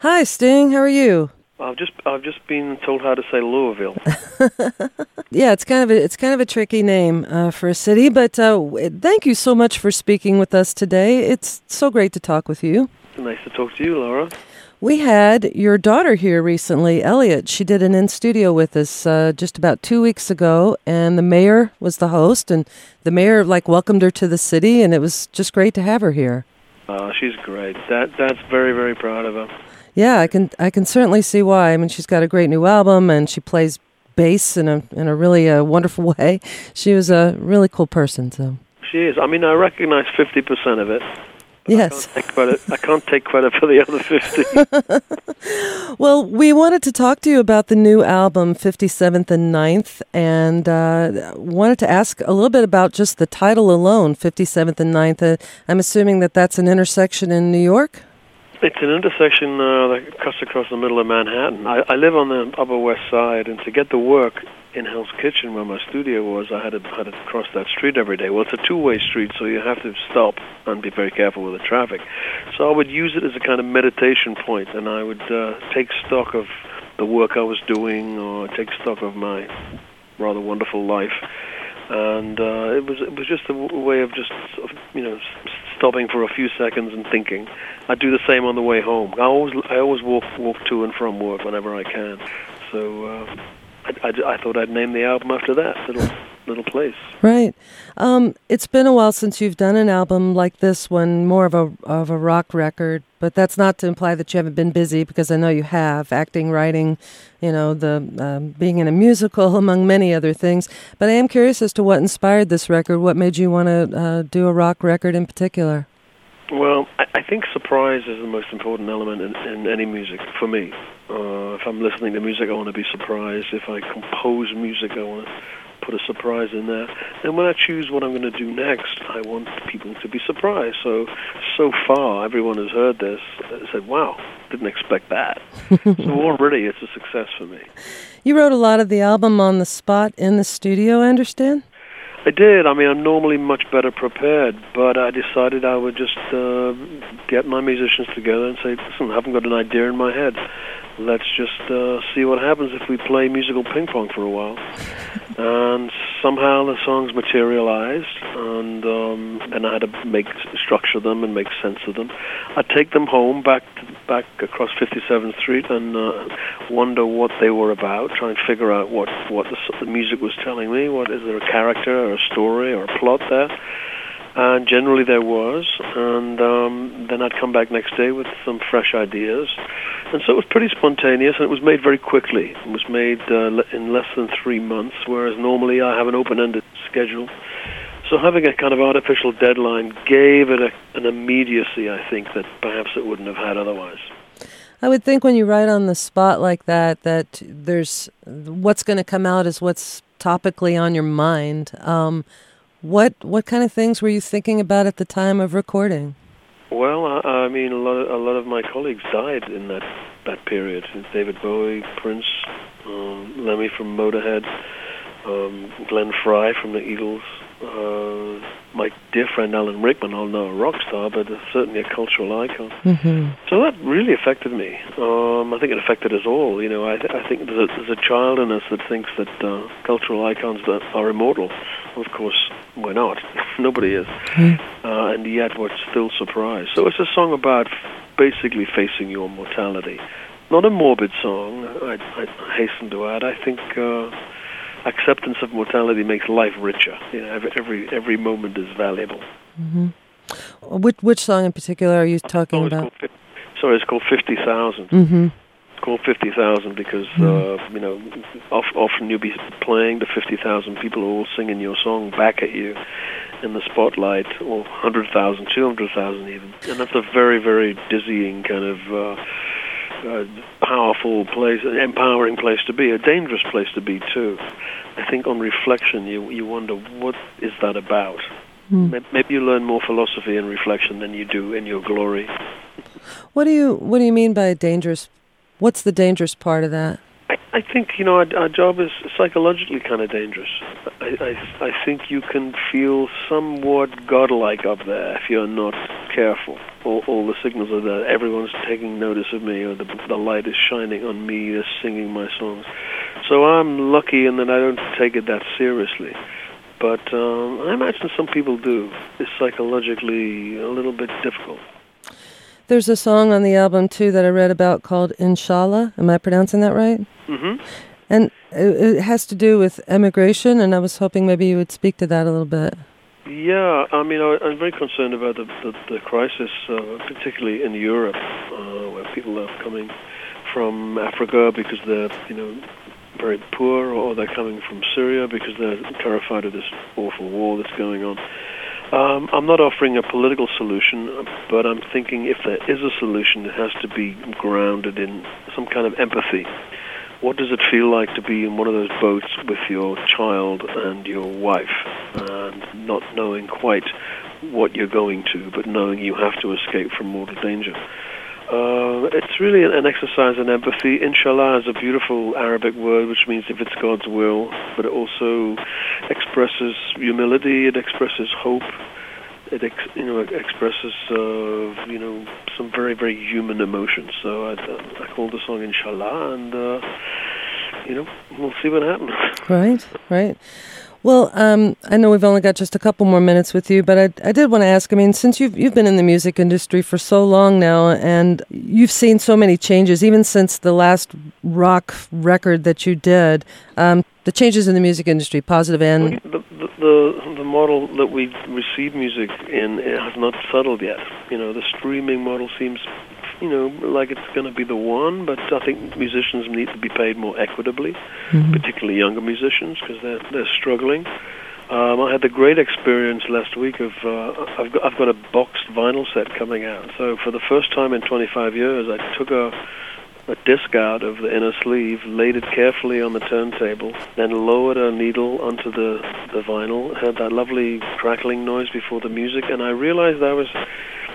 Hi, Sting. How are you? I've just I've just been told how to say Louisville. Yeah, it's kind of a it's kind of a tricky name uh, for a city, but uh, thank you so much for speaking with us today. It's so great to talk with you. nice to talk to you, Laura. We had your daughter here recently, Eliot. She did an in studio with us uh, just about two weeks ago, and the mayor was the host, and the mayor like welcomed her to the city, and it was just great to have her here. Uh, she's great. That that's very very proud of her. Yeah, I can I can certainly see why. I mean, she's got a great new album, and she plays bass in a in a really uh, wonderful way. She was a really cool person. So She is. I mean, I recognize fifty percent of it. yes. I can't take credit. I can't take credit for the other fifty. Well, we wanted to talk to you about the new album, 57th and 9th, and uh, wanted to ask a little bit about just the title alone, 57th and 9th. Uh, I'm assuming that that's an intersection in New York? It's an intersection uh, that cuts across the middle of Manhattan. I, I live on the Upper West Side, and to get to work in Hell's Kitchen, where my studio was, I had to had to cross that street every day. Well, it's a two-way street, so you have to stop and be very careful with the traffic. So I would use it as a kind of meditation point, and I would uh, take stock of the work I was doing, or take stock of my rather wonderful life. And uh, it was it was just a w- way of just sort of, you know stopping for a few seconds and thinking. I do the same on the way home. I always I always walk walk to and from work whenever I can. So uh, I, I, I thought I'd name the album after that little little place. Right. Um, it's been a while since you've done an album like this one, more of a of a rock record. But that's not to imply that you haven't been busy, because I know you have acting, writing, you know, the um, being in a musical, among many other things. But I am curious as to what inspired this record. What made you want to uh, do a rock record in particular? Well, I, I think surprise is the most important element in, in any music for me. Uh, if I'm listening to music, I want to be surprised. If I compose music, I want to put a surprise in there. And when I choose what I'm going to do next, I want people to be surprised. So, so far, everyone has heard this and said, "Wow, didn't expect that." so already, it's a success for me. You wrote a lot of the album on the spot in the studio, I understand? I did. I mean, I'm normally much better prepared, but I decided I would just uh, get my musicians together and say, "Listen, I haven't got an idea in my head. Let's just uh, see what happens if we play musical ping pong for a while." And somehow the songs materialized, and um, and I had to make structure them and make sense of them. I take them home back to, back across 57th Street and uh, wonder what they were about. Try and figure out what what the, the music was telling me. What is there a character or a story or a plot there? And generally there was, and um, then I'd come back next day with some fresh ideas, and so it was pretty spontaneous, and it was made very quickly. It was made uh, in less than three months, whereas normally I have an open-ended schedule. So having a kind of artificial deadline gave it a, an immediacy, I think, that perhaps it wouldn't have had otherwise. I would think when you write on the spot like that, that there's what's going to come out is what's topically on your mind. Um, what what kind of things were you thinking about at the time of recording? Well, I, I mean, a lot of a lot of my colleagues died in that that period. David Bowie, Prince, um, Lemmy from Motorhead, um, Glenn Frey from the Eagles, uh, my dear friend Alan Rickman, although a rock star, but certainly a cultural icon. Mm-hmm. So that really affected me. Um, I think it affected us all. You know, I, th- I think there's a, there's a child in us that thinks that uh, cultural icons that are immortal. Of course, we're not. Nobody is. Uh, and yet we're still surprised. So it's a song about f- basically facing your mortality. Not a morbid song, I, I hasten to add. I think uh, acceptance of mortality makes life richer. You know, every every, every moment is valuable. Which which song in particular are you talking Oh, it's about? called, sorry, it's called Fifty Thousand. Mm-hmm. It's called Fifty Thousand because uh, you know of, often you'll be playing to fifty thousand people all singing your song back at you in the spotlight, or 100,000, 200,000 even, and that's a very very dizzying kind of. Uh, uh, powerful place, an empowering place to be, a dangerous place to be too. I think on reflection, you you wonder what is that about. May- Maybe you learn more philosophy in reflection than you do in your glory. What do you what do you mean by dangerous? What's the dangerous part of that? I, I think you know our, our job is psychologically kind of dangerous. I, I I think you can feel somewhat godlike up there if you're not careful. All, all the signals are there. Everyone's taking notice of me, or the the light is shining on me. They're singing my songs. So I'm lucky in that I don't take it that seriously. But um, I imagine some people do. It's psychologically a little bit difficult. There's a song on the album too that I read about called Inshallah. Am I pronouncing that right? Mm-hmm. And it, it has to do with emigration, and I was hoping maybe you would speak to that a little bit. Yeah, I mean, I, I'm very concerned about the the, the crisis, uh, particularly in Europe, uh, where people are coming from Africa because they're, you know, very poor, or they're coming from Syria because they're terrified of this awful war that's going on. Um, I'm not offering a political solution, but I'm thinking if there is a solution, it has to be grounded in some kind of empathy. What does it feel like to be in one of those boats with your child and your wife, and not knowing quite what you're going to, but knowing you have to escape from mortal danger? Uh, it's really an exercise in empathy. Inshallah is a beautiful Arabic word which means if it's God's will, but it also expresses humility, it expresses hope, it ex, you know expresses uh, you know some very very human emotions. So I, I called the song Inshallah, and uh, you know we'll see what happens. Right, right. Well, um, I know we've only got just a couple more minutes with you, but I, I did want to ask. I mean, since you've you've been in the music industry for so long now, and you've seen so many changes, even since the last rock record that you did, um, the changes in the music industry, positive and the, the the model that we receive music in has not settled yet. You know, the streaming model seems you know, like it's going to be the one, but I think musicians need to be paid more equitably, mm-hmm. particularly younger musicians, because they're they're struggling. Um, I had the great experience last week of uh, I've got I've got a boxed vinyl set coming out. So for the first time in 25 years, I took a a disc out of the inner sleeve, laid it carefully on the turntable, then lowered a needle onto the the vinyl, heard that lovely crackling noise before the music, and I realized I was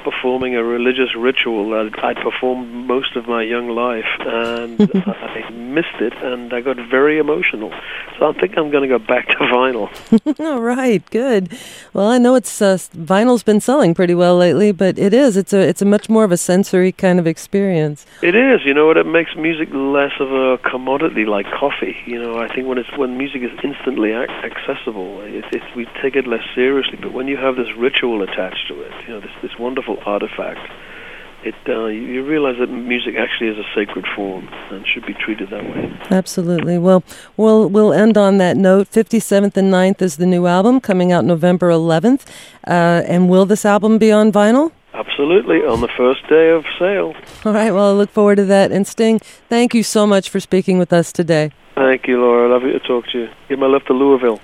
performing a religious ritual that I'd performed most of my young life, and I missed it, and I got very emotional. So I think I'm going to go back to vinyl. All right, good. Well, I know it's uh, vinyl's been selling pretty well lately, but it is. It's a it's a much more of a sensory kind of experience. It is. You know what? It makes music less of a commodity like coffee. You know, I think when it's when music is instantly ac- accessible, it, it, we take it less seriously. But when you have this ritual attached to it, you know, this this wonderful artifact, it uh, you realize that music actually is a sacred form and should be treated that way. Absolutely. Well, we'll we'll end on that note. Fifty seventh and 9th is the new album coming out November eleventh, uh, and will this album be on vinyl? Absolutely, on the first day of sale. All right. Well, I look forward to that. And Sting, thank you so much for speaking with us today. Thank you, Laura. Love you to talk to you. Give my love to Louisville.